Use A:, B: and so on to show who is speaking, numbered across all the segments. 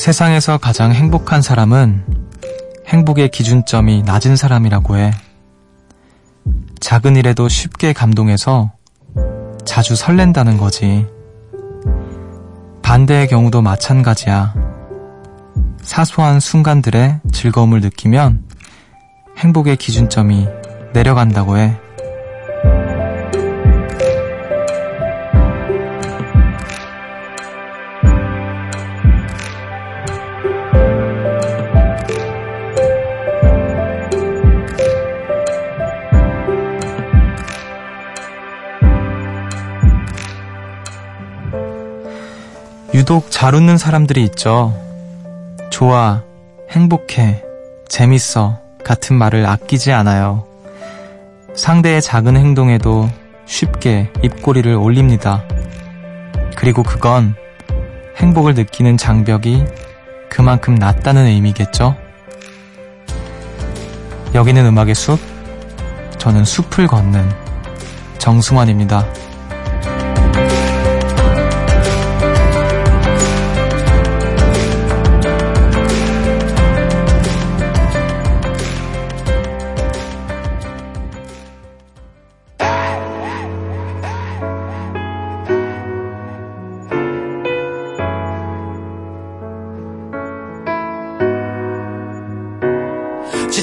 A: 세상에서 가장 행복한 사람은 행복의 기준점이 낮은 사람이라고 해. 작은 일에도 쉽게 감동해서 자주 설렌다는 거지. 반대의 경우도 마찬가지야. 사소한 순간들의 즐거움을 느끼면 행복의 기준점이 내려간다고 해. 유독 잘 웃는 사람들이 있죠. 좋아, 행복해, 재밌어 같은 말을 아끼지 않아요. 상대의 작은 행동에도 쉽게 입꼬리를 올립니다. 그리고 그건 행복을 느끼는 장벽이 그만큼 낮다는 의미겠죠? 여기는 음악의 숲, 저는 숲을 걷는 정승환입니다.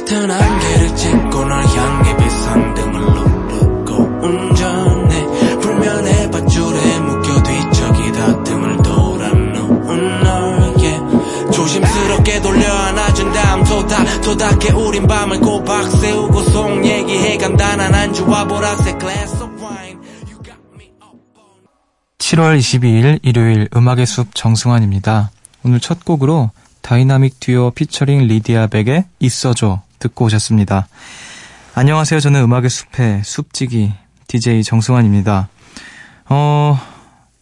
B: 짙은 안개를 찢고 널 향해 비상 등을 누르고 운전해. 불면의 밧줄에 묶여 뒤척이다 등을 돌아 누운 너에게. 조심스럽게 돌려 안아준 다음 토닥 토닥해 우린 밤을 꼬박 세우고 속 얘기해. 간단한 안주와 보라색 me up on
A: 7월 22일 일요일 음악의 숲 정승환입니다. 오늘 첫 곡으로 다이나믹 듀오 피처링 리디아 백의 있어줘 듣고 오셨습니다. 안녕하세요. 저는 음악의 숲의 숲지기 DJ 정승환입니다. 어,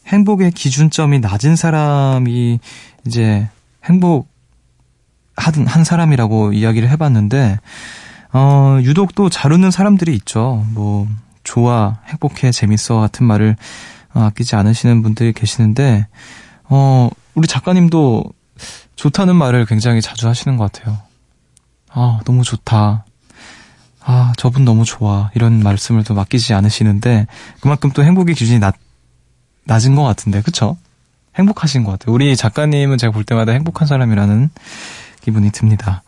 A: 행복의 기준점이 낮은 사람이 이제 행복 한, 한 사람이라고 이야기를 해봤는데, 어, 유독 또 잘 웃는 사람들이 있죠. 뭐, 좋아, 행복해, 재밌어 같은 말을 어, 아끼지 않으시는 분들이 계시는데, 어, 우리 작가님도 좋다는 말을 굉장히 자주 하시는 것 같아요. 아, 너무 좋다. 아, 저분 너무 좋아. 이런 말씀을 또 맡기지 않으시는데, 그만큼 또 행복의 기준이 낮, 낮은 것 같은데, 그쵸? 행복하신 것 같아요. 우리 작가님은 제가 볼 때마다 행복한 사람이라는 기분이 듭니다.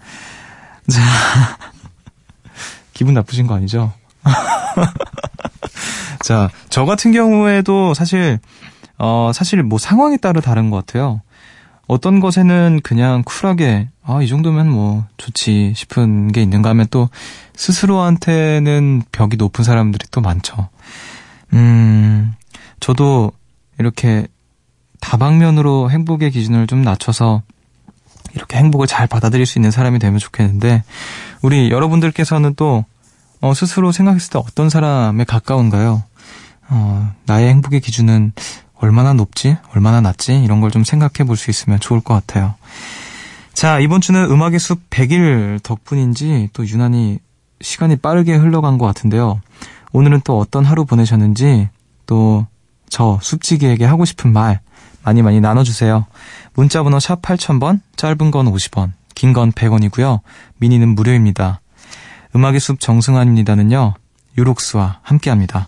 A: 자, 기분 나쁘신 거 아니죠? 자, 저 같은 경우에도 사실, 어, 사실 뭐 상황에 따라 다른 것 같아요. 어떤 것에는 그냥 쿨하게, 아, 이 정도면 뭐 좋지 싶은 게 있는가 하면 또 스스로한테는 벽이 높은 사람들이 또 많죠. 음, 저도 이렇게 다방면으로 행복의 기준을 좀 낮춰서 이렇게 행복을 잘 받아들일 수 있는 사람이 되면 좋겠는데, 우리 여러분들께서는 또, 어, 스스로 생각했을 때 어떤 사람에 가까운가요? 어, 나의 행복의 기준은 얼마나 높지? 얼마나 낮지? 이런 걸 좀 생각해 볼 수 있으면 좋을 것 같아요. 자, 이번 주는 음악의 숲 100일 덕분인지 또 유난히 시간이 빠르게 흘러간 것 같은데요. 오늘은 또 어떤 하루 보내셨는지 또 저 숲지기에게 하고 싶은 말 많이 많이 나눠주세요. 문자번호 샵 8000번, 짧은 건 50원, 긴 건 100원이고요. 미니는 무료입니다. 음악의 숲 정승환입니다는요. 유록스와 함께합니다.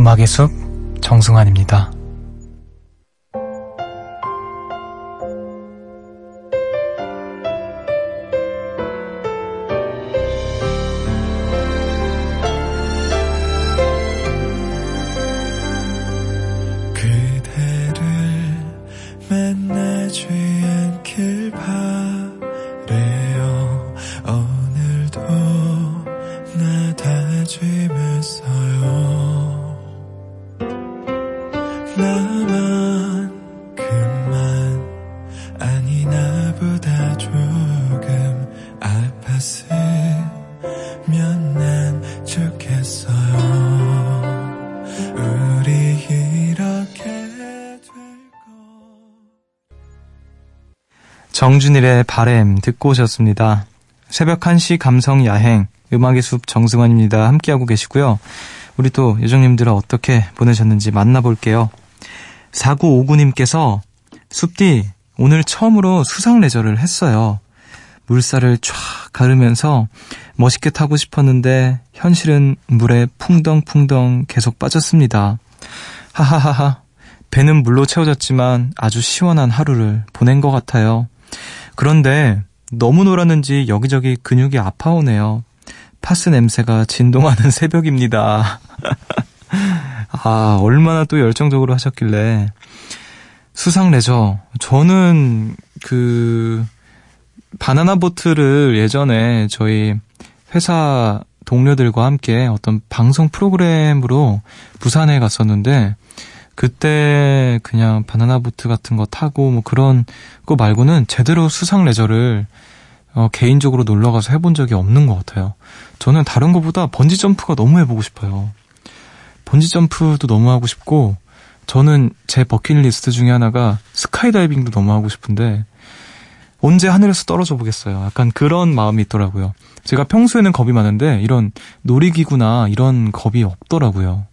A: 음악의 숲 정승환입니다. 정준일의 바램 듣고 오셨습니다. 새벽 1시 감성 야행 음악의 숲 정승환입니다. 함께하고 계시고요. 우리 또 요정님들은 어떻게 보내셨는지 만나볼게요. 4959님께서 숲디 오늘 처음으로 수상 레저를 했어요. 물살을 쫙 가르면서 멋있게 타고 싶었는데 현실은 물에 풍덩풍덩 계속 빠졌습니다. 하하하하. 배는 물로 채워졌지만 아주 시원한 하루를 보낸 것 같아요. 그런데 너무 놀았는지 여기저기 근육이 아파오네요. 파스 냄새가 진동하는 새벽입니다. 아, 얼마나 또 열정적으로 하셨길래. 수상 레저. 저는 그, 바나나 보트를 예전에 저희 회사 동료들과 함께 어떤 방송 프로그램으로 부산에 갔었는데, 그때 그냥 바나나 보트 같은 거 타고 뭐 그런 거 말고는 제대로 수상 레저를 어, 개인적으로 놀러 가서 해본 적이 없는 것 같아요. 저는 다른 것보다 번지 점프가 너무 해보고 싶어요. 번지 점프도 너무 하고 싶고 저는 제 버킷리스트 중에 하나가 스카이다이빙도 너무 하고 싶은데 언제 하늘에서 떨어져 보겠어요. 약간 그런 마음이 있더라고요. 제가 평소에는 겁이 많은데 이런 놀이기구나 이런 겁이 없더라고요.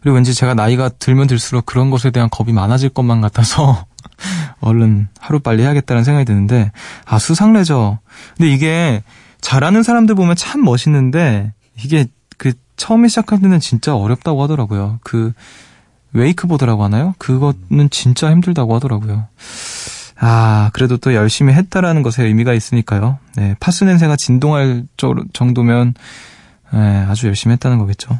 A: 그리고 왠지 제가 나이가 들면 들수록 그런 것에 대한 겁이 많아질 것만 같아서 얼른 하루 빨리 해야겠다는 생각이 드는데 아 수상 레저 근데 이게 잘하는 사람들 보면 참 멋있는데 이게 그 처음에 시작할 때는 진짜 어렵다고 하더라고요. 그 웨이크보드라고 하나요? 그거는 진짜 힘들다고 하더라고요. 아, 그래도 또 열심히 했다라는 것에 의미가 있으니까요. 네, 파스 냄새가 진동할 정도면 네, 아주 열심히 했다는 거겠죠.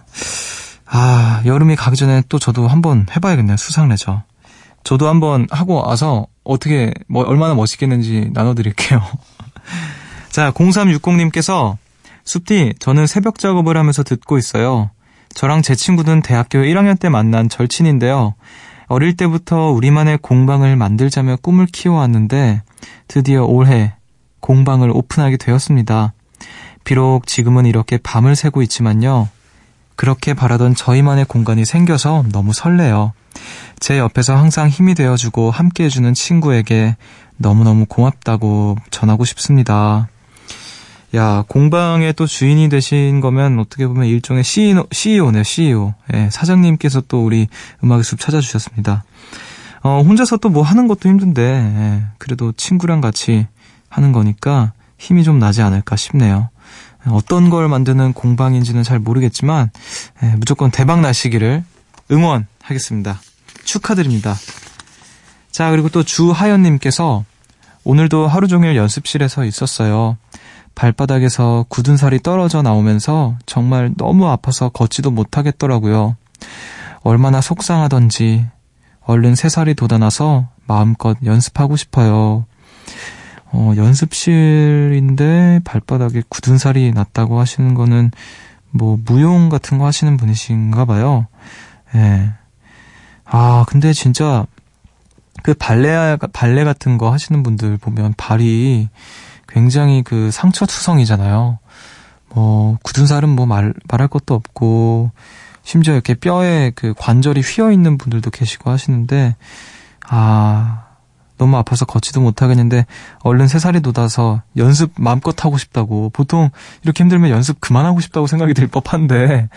A: 아, 여름이 가기 전에 또 저도 한번 해봐야겠네요. 수상레저. 저도 한번 하고 와서 어떻게, 뭐, 얼마나 멋있겠는지 나눠드릴게요. 자, 0360님께서 숲디, 저는 새벽 작업을 하면서 듣고 있어요. 저랑 제 친구는 대학교 1학년 때 만난 절친인데요. 어릴 때부터 우리만의 공방을 만들자며 꿈을 키워왔는데 드디어 올해 공방을 오픈하게 되었습니다. 비록 지금은 이렇게 밤을 새고 있지만요. 그렇게 바라던 저희만의 공간이 생겨서 너무 설레요. 제 옆에서 항상 힘이 되어주고 함께 해주는 친구에게 너무너무 고맙다고 전하고 싶습니다. 야, 공방의 또 주인이 되신 거면 어떻게 보면 일종의 CEO, CEO네요, CEO. 예, 사장님께서 또 우리 음악의 숲 찾아주셨습니다. 어, 혼자서 또 뭐 하는 것도 힘든데, 예, 그래도 친구랑 같이 하는 거니까 힘이 좀 나지 않을까 싶네요. 어떤 걸 만드는 공방인지는 잘 모르겠지만 예, 무조건 대박 나시기를 응원하겠습니다. 축하드립니다. 자, 그리고 또 주하연님께서 오늘도 하루 종일 연습실에서 있었어요. 발바닥에서 굳은 살이 떨어져 나오면서 정말 너무 아파서 걷지도 못하겠더라고요. 얼마나 속상하던지 얼른 새 살이 돋아나서 마음껏 연습하고 싶어요. 어, 연습실인데 발바닥에 굳은 살이 났다고 하시는 거는 뭐 무용 같은 거 하시는 분이신가 봐요. 예. 아, 근데 진짜 그 발레 발레 같은 거 하시는 분들 보면 발이 굉장히 그 상처 투성이잖아요. 뭐 굳은 살은 뭐 말 말할 것도 없고 심지어 이렇게 뼈에 그 관절이 휘어 있는 분들도 계시고 하시는데 아 너무 아파서 걷지도 못하겠는데 얼른 세 살이 돋아서 연습 마음껏 하고 싶다고 보통 이렇게 힘들면 연습 그만하고 싶다고 생각이 들 법한데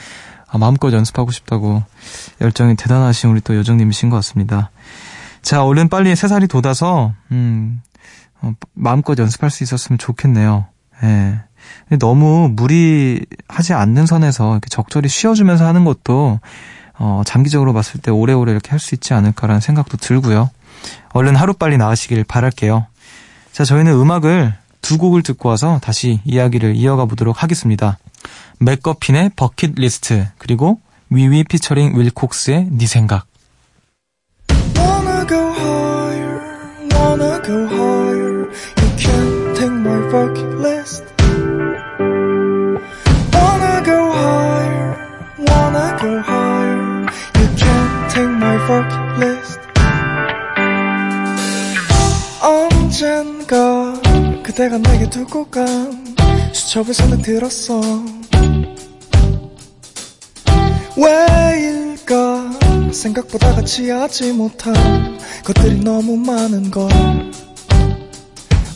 A: 아, 마음껏 연습하고 싶다고 열정이 대단하신 우리 또 요정님이신 것 같습니다. 자 얼른 빨리 세 살이 돋아서 음 어, 마음껏 연습할 수 있었으면 좋겠네요. 예. 너무 무리하지 않는 선에서 이렇게 적절히 쉬어주면서 하는 것도 어, 장기적으로 봤을 때 오래오래 이렇게 할 수 있지 않을까라는 생각도 들고요. 얼른 하루빨리 나으시길 바랄게요. 자, 저희는 음악을 두 곡을 듣고 와서 다시 이야기를 이어가 보도록 하겠습니다. 맥거핀의 버킷 리스트, 그리고 위위 피처링 윌콕스의 네 생각. Wanna go higher, wanna go higher. You can't take my bucket list. Wanna go higher, wanna go higher. You can't take my bucket list. 언젠가 그대가 내게 두고 간 수첩을 손에 들었어 왜일까 생각보다 같이 하지 못한 것들이 너무 많은 걸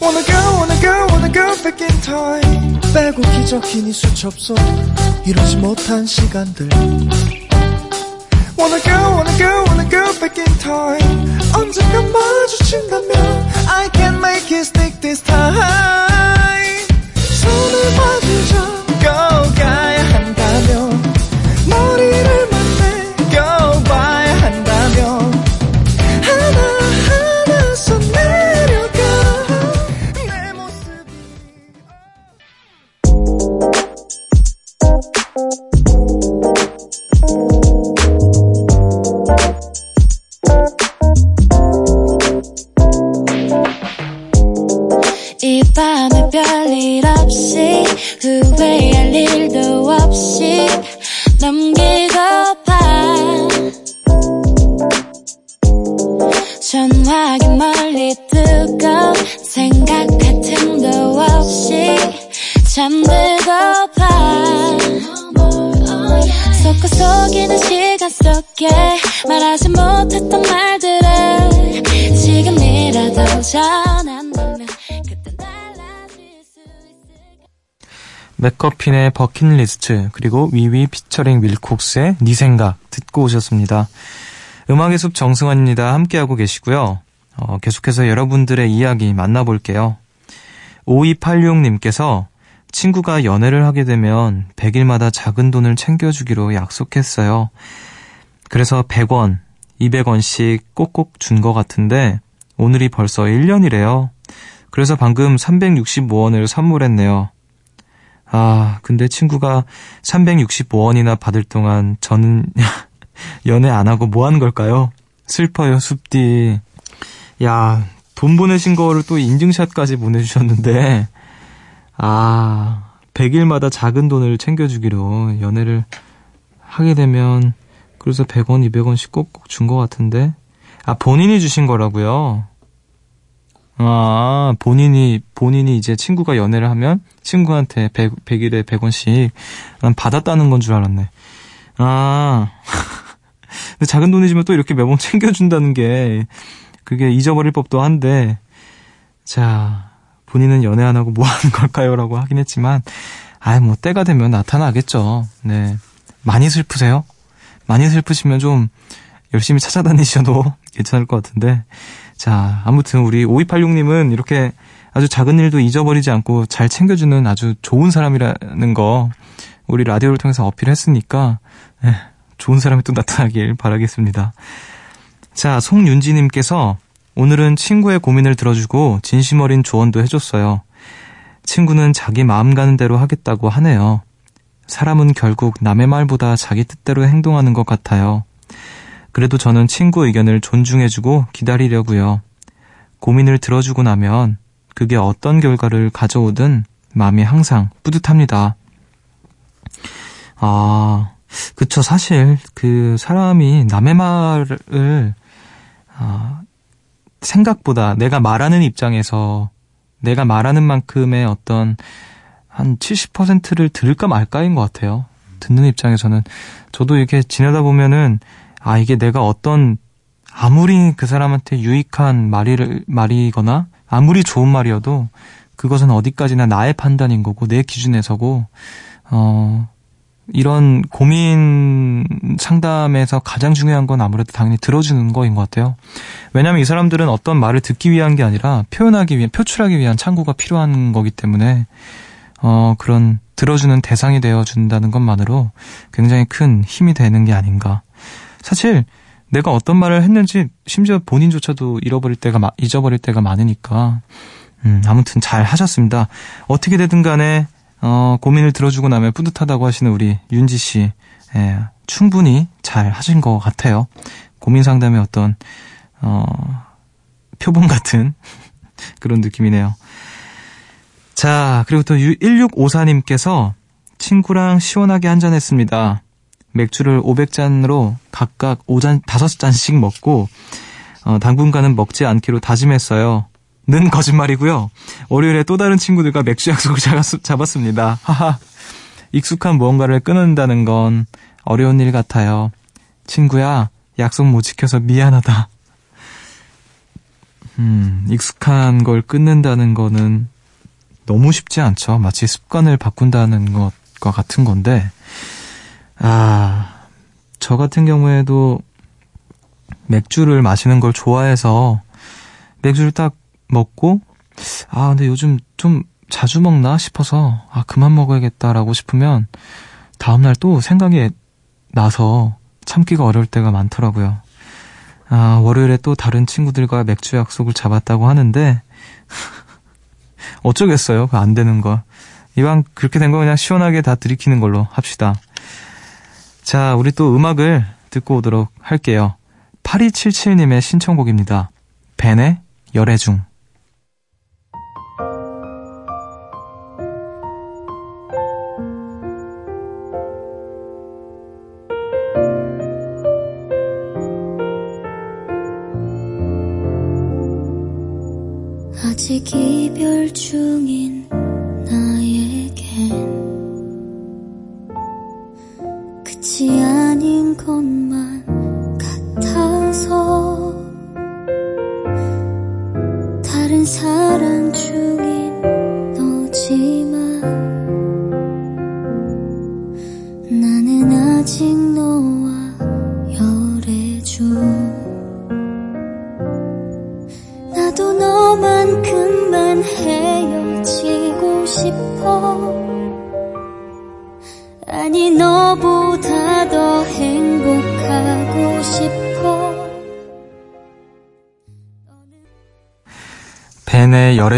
B: Wanna go wanna go wanna go back in time 빼고 기적이니 수첩 속 이러지 못한 시간들 Wanna go wanna go wanna go back in time
C: 하지 못했던 말들을 지금이라도 전한다면
A: 맥커핀의 버킷리스트 그리고 위위 피처링 밀콕스의 네 생각 듣고 오셨습니다. 음악의 숲 정승환입니다. 함께하고 계시고요. 어, 계속해서 여러분들의 이야기 만나볼게요. 5286님께서 친구가 연애를 하게 되면 100일마다 작은 돈을 챙겨주기로 약속했어요. 그래서 100원, 200원씩 꼭꼭 준 것 같은데 오늘이 벌써 1년이래요. 그래서 방금 365원을 선물했네요. 아, 근데 친구가 365원이나 받을 동안 저는 연애 안 하고 뭐 하는 걸까요? 슬퍼요, 숲디. 야, 돈 보내신 거를 또 인증샷까지 보내주셨는데, 아, 100일마다 작은 돈을 챙겨주기로 연애를 하게 되면, 그래서 100원, 200원씩 꼭꼭 준 것 같은데, 아, 본인이 주신 거라고요? 아, 본인이, 본인이 이제 친구가 연애를 하면 친구한테 100, 100일에 100원씩 난 받았다는 건 줄 알았네. 아. 근데 작은 돈이지만 또 이렇게 매번 챙겨준다는 게 그게 잊어버릴 법도 한데, 자, 본인은 연애 안 하고 뭐 하는 걸까요? 라고 하긴 했지만, 아이, 뭐, 때가 되면 나타나겠죠. 네. 많이 슬프세요? 많이 슬프시면 좀 열심히 찾아다니셔도 괜찮을 것 같은데. 자, 아무튼 우리 5286님은 이렇게 아주 작은 일도 잊어버리지 않고 잘 챙겨주는 아주 좋은 사람이라는 거 우리 라디오를 통해서 어필했으니까 에, 좋은 사람이 또 나타나길 바라겠습니다. 자, 송윤지님께서 오늘은 친구의 고민을 들어주고 진심 어린 조언도 해줬어요. 친구는 자기 마음 가는 대로 하겠다고 하네요. 사람은 결국 남의 말보다 자기 뜻대로 행동하는 것 같아요. 그래도 저는 친구 의견을 존중해주고 기다리려고요. 고민을 들어주고 나면 그게 어떤 결과를 가져오든 마음이 항상 뿌듯합니다. 아, 그쵸. 사실 그 사람이 남의 말을 아, 생각보다 내가 말하는 입장에서 내가 말하는 만큼의 어떤 한 70%를 들을까 말까인 것 같아요. 듣는 입장에서는 저도 이렇게 지내다 보면은 아 이게 내가 어떤 아무리 그 사람한테 유익한 말이 말이거나 아무리 좋은 말이어도 그것은 어디까지나 나의 판단인 거고 내 기준에서고 어 이런 고민 상담에서 가장 중요한 건 아무래도 당연히 들어주는 거인 것 같아요. 왜냐하면 이 사람들은 어떤 말을 듣기 위한 게 아니라 표현하기 위한, 표출하기 위한 창구가 필요한 거기 때문에, 어, 그런 들어주는 대상이 되어 준다는 것만으로 굉장히 큰 힘이 되는 게 아닌가. 사실, 내가 어떤 말을 했는지 심지어 본인조차도 잃어버릴 때가, 잊어버릴 때가 많으니까, 음, 아무튼 잘 하셨습니다. 어떻게 되든 간에 어, 고민을 들어주고 나면 뿌듯하다고 하시는 우리 윤지 씨, 예, 충분히 잘 하신 것 같아요. 고민 상담의 어떤, 어, 표본 같은 그런 느낌이네요. 자, 그리고 또 1654님께서 친구랑 시원하게 한잔했습니다. 맥주를 500잔으로 각각 5잔, 5잔씩 먹고, 어, 당분간은 먹지 않기로 다짐했어요. 는 거짓말이고요. 월요일에 또 다른 친구들과 맥주 약속을 잡았 습니다. 하하. 익숙한 무언가를 끊는다는 건 어려운 일 같아요. 친구야, 약속 못 지켜서 미안하다. 음, 익숙한 걸 끊는다는 거는 너무 쉽지 않죠. 마치 습관을 바꾼다는 것과 같은 건데, 아, 저 같은 경우에도 맥주를 마시는 걸 좋아해서 맥주를 딱 먹고, 아, 근데 요즘 좀 자주 먹나 싶어서, 아, 그만 먹어야겠다라고 싶으면, 다음날 또 생각이 나서 참기가 어려울 때가 많더라고요. 아, 월요일에 또 다른 친구들과 맥주 약속을 잡았다고 하는데, 어쩌겠어요. 그 안 되는 거. 이왕 그렇게 된 거 그냥 시원하게 다 들이키는 걸로 합시다. 자, 우리 또 음악을 듣고 오도록 할게요. 8277님의 신청곡입니다. 벤의 열애중.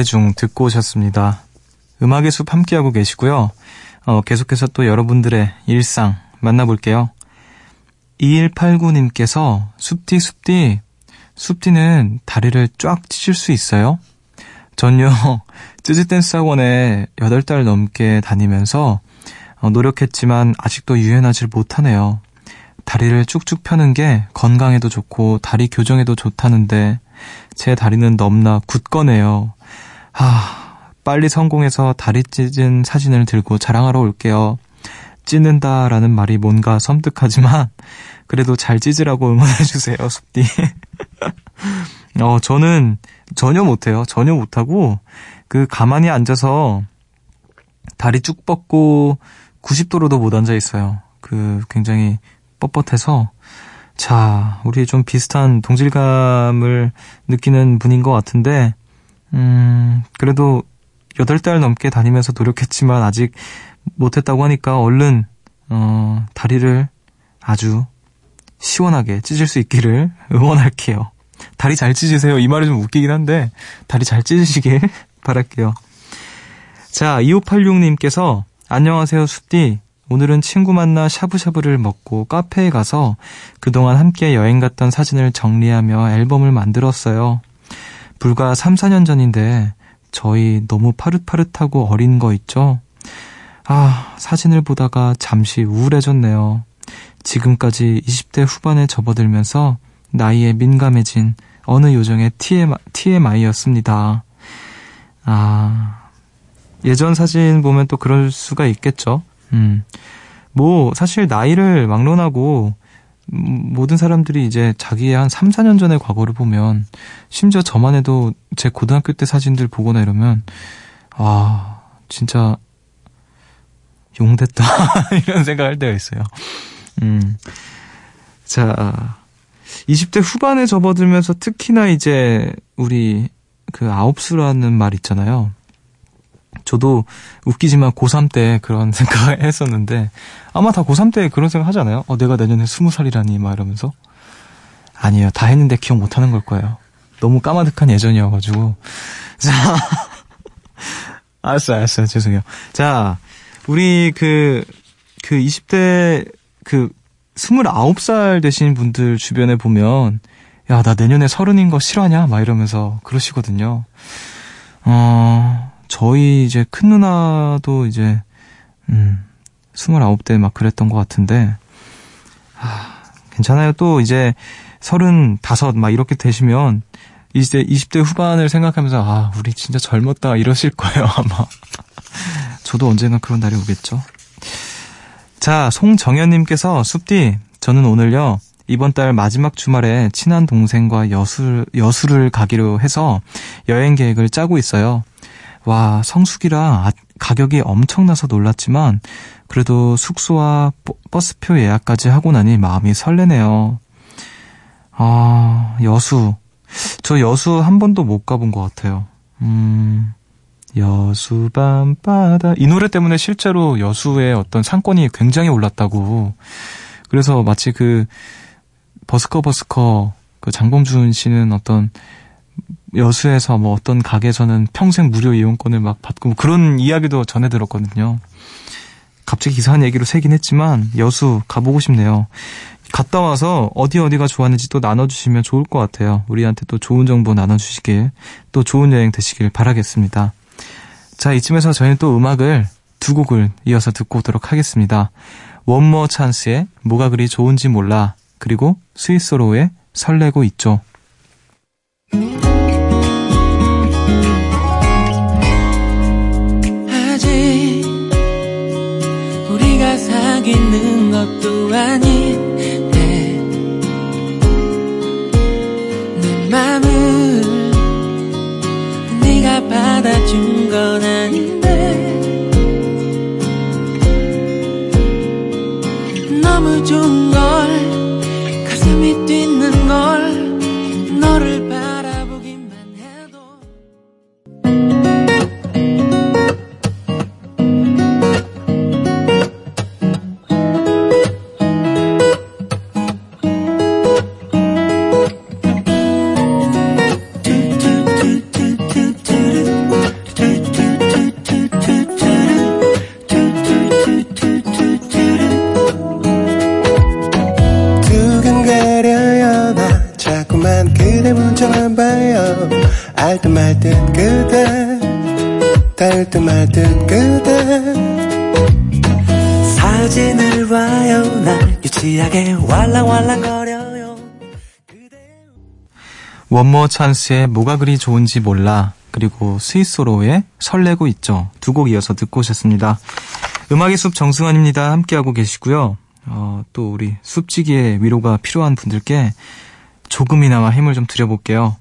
C: 중
A: 듣고 오셨습니다. 음악의 숲 함께하고 계시고요. 어, 계속해서 또 여러분들의 일상 만나볼게요. 2189님께서 숲디 숲디 숲디는 다리를 쫙 찢을 수 있어요? 전요 찌즈댄스 학원에 8달 넘게 다니면서 어, 노력했지만 아직도 유연하지 못하네요. 다리를 쭉쭉 펴는 게 건강에도 좋고 다리 교정에도 좋다는데 제 다리는 넘나 굳거네요. 하, 빨리 성공해서 다리 찢은 사진을 들고 자랑하러 올게요. 찢는다 라는 말이 뭔가 섬뜩하지만 그래도 잘 찢으라고 응원해주세요, 숲디. 어, 저는 전혀 못해요. 전혀 못하고, 그, 가만히 앉아서 다리 쭉 뻗고 90도로도 못 앉아 있어요. 그, 굉장히 뻣뻣해서. 자, 우리 좀 비슷한 동질감을 느끼는 분인 것 같은데, 음, 그래도 8달 넘게 다니면서 노력했지만 아직 못했다고 하니까 얼른, 어, 다리를 아주 시원하게 찢을 수 있기를 응원할게요. 다리 잘 찢으세요. 이 말이 좀 웃기긴 한데, 다리 잘 찢으시길 바랄게요. 자, 2586님께서, 안녕하세요, 숲디. 오늘은 친구 만나 샤브샤브를 먹고 카페에 가서 그동안 함께 여행 갔던 사진을 정리하며 앨범을 만들었어요. 불과 3, 4년 전인데, 저희 너무 파릇파릇하고 어린 거 있죠? 아, 사진을 보다가 잠시 우울해졌네요. 지금까지 20대 후반에 접어들면서 나이에 민감해진 어느 요정의 TMI였습니다. 아, 예전 사진 보면 또 그럴 수가 있겠죠. 음. 뭐, 사실 나이를 막론하고, 음, 모든 사람들이 이제 자기의 한 3, 4년 전의 과거를 보면, 심지어 저만 해도 제 고등학교 때 사진들 보거나 이러면, 아, 진짜, 용됐다. 이런 생각할 때가 있어요. 음. 자, 20대 후반에 접어들면서 특히나 이제 우리 그 아홉수라는 말 있잖아요. 저도 웃기지만 고3 때 그런 생각을 했었는데 아마 다 고3 때 그런 생각 하잖아요. 어, 내가 내년에 20살이라니 막 이러면서. 아니에요. 다 했는데 기억 못 하는 걸 거예요. 너무 까마득한 예전이어 가지고. 자. 알았어요, 알았어요. 죄송해요. 자, 우리 그, 그 20대 그 29살 되신 분들 주변에 보면 야, 나 내년에 서른인 거 싫어하냐? 막 이러면서 그러시거든요. 어, 저희 이제 큰 누나도 이제, 음, 29대 막 그랬던 것 같은데, 아, 괜찮아요. 또 이제 35, 막 이렇게 되시면, 이제 20대 후반을 생각하면서, 아, 우리 진짜 젊었다, 이러실 거예요, 아마. 저도 언젠가 그런 날이 오겠죠. 자, 송정현님께서 숲디, 저는 오늘요, 이번 달 마지막 주말에 친한 동생과 여수, 여수를 가기로 해서 여행 계획을 짜고 있어요. 와, 성수기라 아, 가격이 엄청나서 놀랐지만 그래도 숙소와 버스표 예약까지 하고 나니 마음이 설레네요. 아, 여수. 저 여수 한 번도 못 가본 것 같아요. 음, 여수 밤바다. 이 노래 때문에 실제로 여수의 어떤 상권이 굉장히 올랐다고. 그래서 마치 그 버스커 버스커 그 장범준 씨는 어떤 여수에서 뭐 어떤 가게에서는 평생 무료 이용권을 막 받고 뭐 그런 이야기도 전해 들었거든요. 갑자기 이상한 얘기로 새긴 했지만 여수 가보고 싶네요. 갔다 와서 어디 어디가 좋았는지 또 나눠주시면 좋을 것 같아요. 우리한테 또 좋은 정보 나눠주시길 또 좋은 여행 되시길 바라겠습니다. 자 이쯤에서 저희는 또 음악을 두 곡을 이어서 듣고 오도록 하겠습니다. 원머 찬스의 뭐가 그리 좋은지 몰라 그리고 스위스로의 설레고 있죠.
B: 사귀는 것도 아닌 유치하게 왈랑왈랑거려요
A: 원모어찬스의 뭐가 그리 좋은지 몰라 그리고 스위스로의 설레고 있죠. 두 곡 이어서 듣고 오셨습니다. 음악의 숲 정승환입니다. 함께하고 계시고요. 어, 또 우리 숲지기의 위로가 필요한 분들께 조금이나마 힘을 좀 드려볼게요.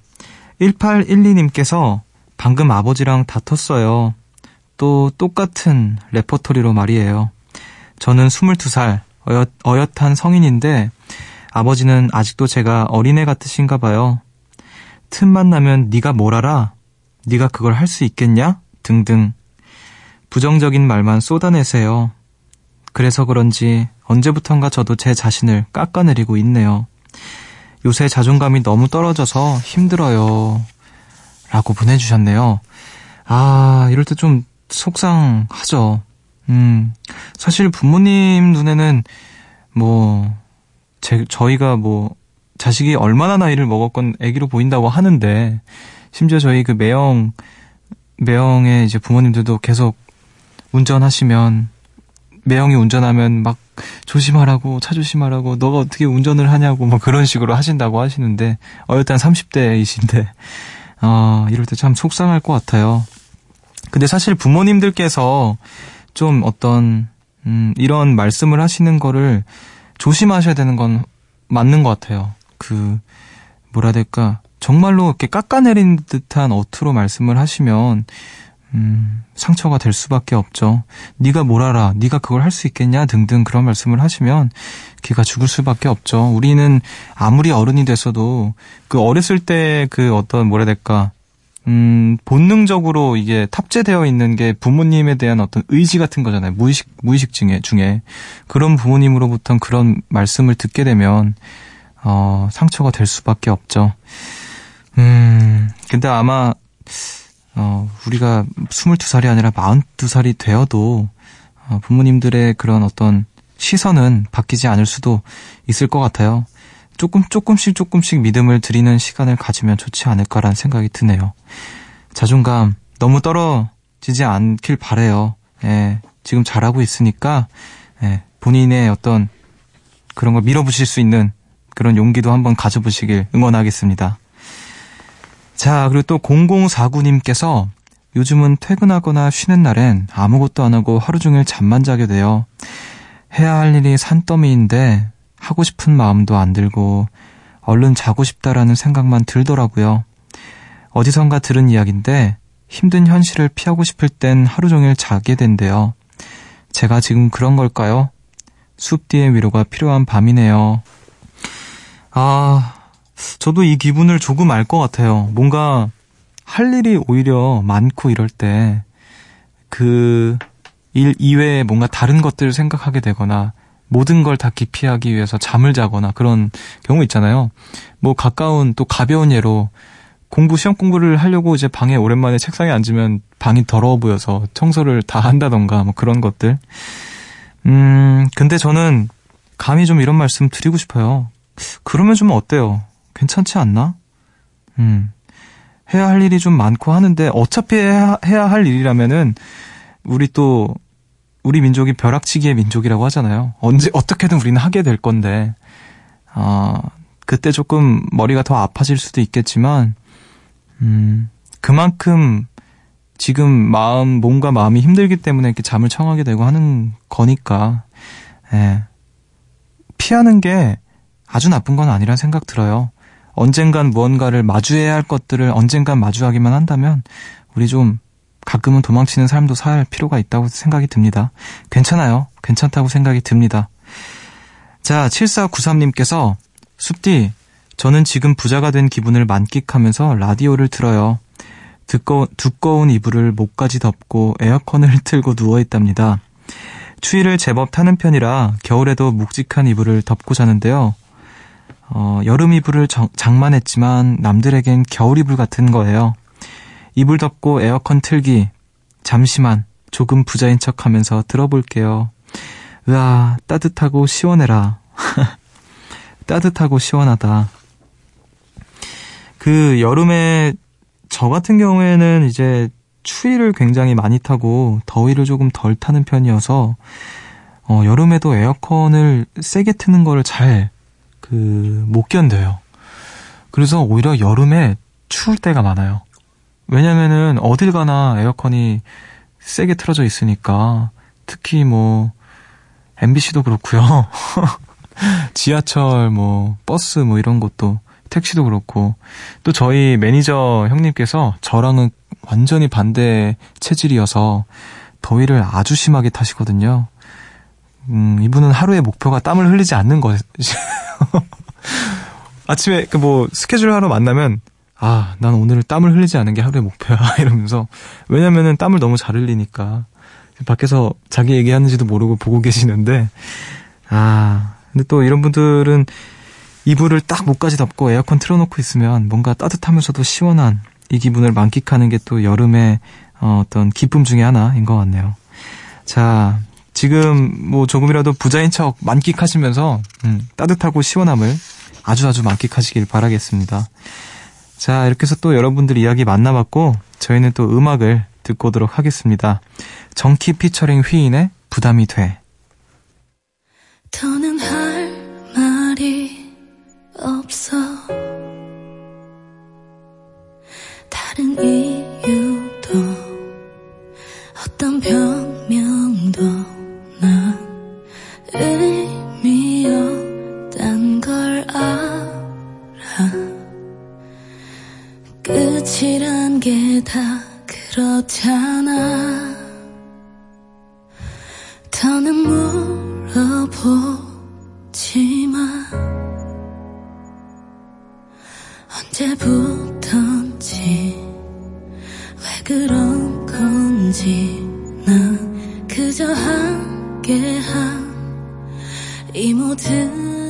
A: 1812님께서 방금 아버지랑 다퉜어요. 또 똑같은 레퍼토리로 말이에요. 저는 22살 어엿, 어엿한 성인인데 아버지는 아직도 제가 어린애 같으신가 봐요. 틈만 나면 네가 뭘 알아? 네가 그걸 할 수 있겠냐? 등등 부정적인 말만 쏟아내세요. 그래서 그런지 언제부턴가 저도 제 자신을 깎아내리고 있네요. 요새 자존감이 너무 떨어져서 힘들어요. 라고 보내주셨네요. 아, 이럴 때 좀 속상하죠. 음, 사실 부모님 눈에는 뭐, 제, 저희가 뭐, 자식이 얼마나 나이를 먹었건 아기로 보인다고 하는데, 심지어 저희 그 매형, 매형의 이제 부모님들도 계속 운전하시면, 매형이 운전하면 막 조심하라고, 차 조심하라고, 너가 어떻게 운전을 하냐고, 뭐 그런 식으로 하신다고 하시는데, 어엿한 30대이신데, 어, 이럴 때 참 속상할 것 같아요. 근데 사실 부모님들께서 좀 어떤, 음, 이런 말씀을 하시는 거를 조심하셔야 되는 건 맞는 것 같아요. 그, 뭐라 해야 될까. 정말로 이렇게 깎아내린 듯한 어투로 말씀을 하시면, 음, 상처가 될 수밖에 없죠. 네가 뭘 알아? 네가 그걸 할 수 있겠냐? 등등 그런 말씀을 하시면 걔가 죽을 수밖에 없죠. 우리는 아무리 어른이 됐어도 그 어렸을 때 그 어떤 뭐라 해야 될까? 음, 본능적으로 이게 탑재되어 있는 게 부모님에 대한 어떤 의지 같은 거잖아요. 무의식, 무의식 중에, 중에. 그런 부모님으로부터 그런 말씀을 듣게 되면, 어, 상처가 될 수밖에 없죠. 음, 근데 아마, 어, 우리가 22살이 아니라 42살이 되어도, 어, 부모님들의 그런 어떤 시선은 바뀌지 않을 수도 있을 것 같아요. 조금, 조금씩 조금씩 믿음을 드리는 시간을 가지면 좋지 않을까라는 생각이 드네요. 자존감 너무 떨어지지 않길 바래요. 예, 지금 잘하고 있으니까, 예, 본인의 어떤 그런 걸 밀어붙일 수 있는 그런 용기도 한번 가져보시길 응원하겠습니다. 자, 그리고 또 0049님께서 요즘은 퇴근하거나 쉬는 날엔 아무것도 안 하고 하루 종일 잠만 자게 돼요. 해야 할 일이 산더미인데 하고 싶은 마음도 안 들고 얼른 자고 싶다라는 생각만 들더라고요. 어디선가 들은 이야기인데 힘든 현실을 피하고 싶을 땐 하루 종일 자게 된대요. 제가 지금 그런 걸까요? 숲 뒤의 위로가 필요한 밤이네요. 아, 저도 이 기분을 조금 알 것 같아요. 뭔가 할 일이 오히려 많고 이럴 때 그 일 이외에 뭔가 다른 것들을 생각하게 되거나 모든 걸 다 기피하기 위해서 잠을 자거나 그런 경우 있잖아요. 뭐 가까운 또 가벼운 예로 공부 시험 공부를 하려고 이제 방에 오랜만에 책상에 앉으면 방이 더러워 보여서 청소를 다 한다던가 뭐 그런 것들. 음, 근데 저는 감히 좀 이런 말씀 드리고 싶어요. 그러면 좀 어때요? 괜찮지 않나? 음. 해야 할 일이 좀 많고 하는데 어차피 해야, 해야 할 일이라면은 우리 또 우리 민족이 벼락치기의 민족이라고 하잖아요. 언제 어떻게든 우리는 하게 될 건데 아 그때 조금 머리가 더 아파질 수도 있겠지만 음 그만큼 지금 마음 몸과 마음이 힘들기 때문에 이렇게 잠을 청하게 되고 하는 거니까 예. 피하는 게 아주 나쁜 건 아니란 생각 들어요. 언젠간 무언가를 마주해야 할 것들을 언젠간 마주하기만 한다면 우리 좀 가끔은 도망치는 삶도 살 필요가 있다고 생각이 듭니다. 괜찮아요. 괜찮다고 생각이 듭니다. 자, 7493님께서 숲디, 저는 지금 부자가 된 기분을 만끽하면서 라디오를 들어요. 두꺼, 두꺼운 이불을 목까지 덮고 에어컨을 틀고 누워있답니다. 추위를 제법 타는 편이라 겨울에도 묵직한 이불을 덮고 자는데요. 어, 여름 이불을 정, 장만했지만 남들에겐 겨울 이불 같은 거예요. 이불 덮고 에어컨 틀기. 잠시만 조금 부자인 척 하면서 들어볼게요. 으아, 따뜻하고 시원해라. 따뜻하고 시원하다. 그 여름에 저 같은 경우에는 이제 추위를 굉장히 많이 타고 더위를 조금 덜 타는 편이어서 어, 여름에도 에어컨을 세게 트는 거를 잘 그 못 견뎌요. 그래서 오히려 여름에 추울 때가 많아요. 왜냐면은 어딜 가나 에어컨이 세게 틀어져 있으니까 특히 뭐 MBC도 그렇고요. 지하철 뭐 버스 뭐 이런 것도 택시도 그렇고 또 저희 매니저 형님께서 저랑은 완전히 반대 체질이어서 더위를 아주 심하게 타시거든요. 음, 이분은 하루의 목표가 땀을 흘리지 않는 것이에요. 아침에 그 뭐 스케줄 하러 만나면 아, 난 오늘 땀을 흘리지 않은 게 하루의 목표야. 이러면서. 왜냐면은 땀을 너무 잘 흘리니까. 밖에서 자기 얘기하는지도 모르고 보고 계시는데. 아, 근데 또 이런 분들은 이불을 딱 목까지 덮고 에어컨 틀어놓고 있으면 뭔가 따뜻하면서도 시원한 이 기분을 만끽하는 게 또 여름의 어, 어떤 기쁨 중에 하나인 것 같네요. 자, 지금 뭐 조금이라도 부자인 척 만끽하시면서 음, 따뜻하고 시원함을 아주 아주 만끽하시길 바라겠습니다. 자, 이렇게 해서 또 여러분들 이야기 만나봤고, 저희는 또 음악을 듣고 오도록 하겠습니다. 정키 피처링 휘인의 부담이 돼.
C: 더는 할 말이 없어. 이 모든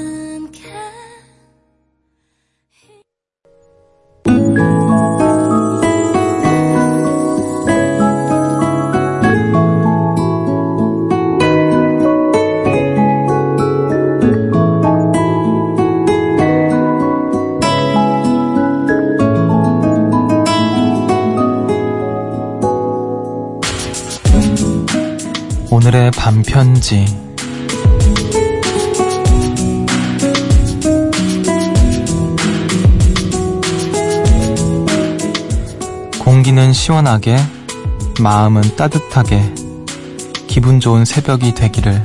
A: 단편지 공기는 시원하게 마음은 따뜻하게 기분 좋은 새벽이 되기를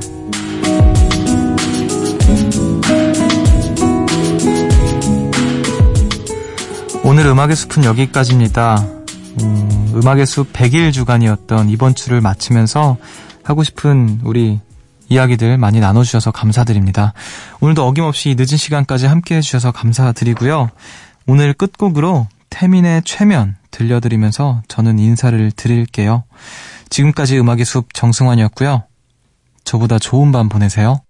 A: 오늘 음악의 숲은 여기까지입니다. 음, 음악의 숲 100일 주간이었던 이번 주를 마치면서 하고 싶은 우리 이야기들 많이 나눠주셔서 감사드립니다. 오늘도 어김없이 늦은 시간까지 함께 해주셔서 감사드리고요. 오늘 끝곡으로 태민의 최면 들려드리면서 저는 인사를 드릴게요. 지금까지 음악의 숲 정승환이었고요. 저보다 좋은 밤 보내세요.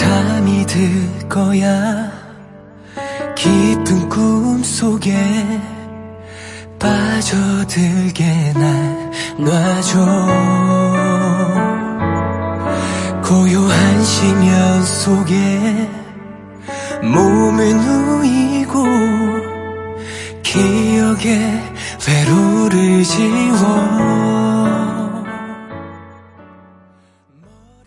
D: 잠이 들 거야. 깊은 꿈 속에 빠져들게 날 놔줘. 고요한 심연 속에 몸을 누이고 기억에 회로를 지워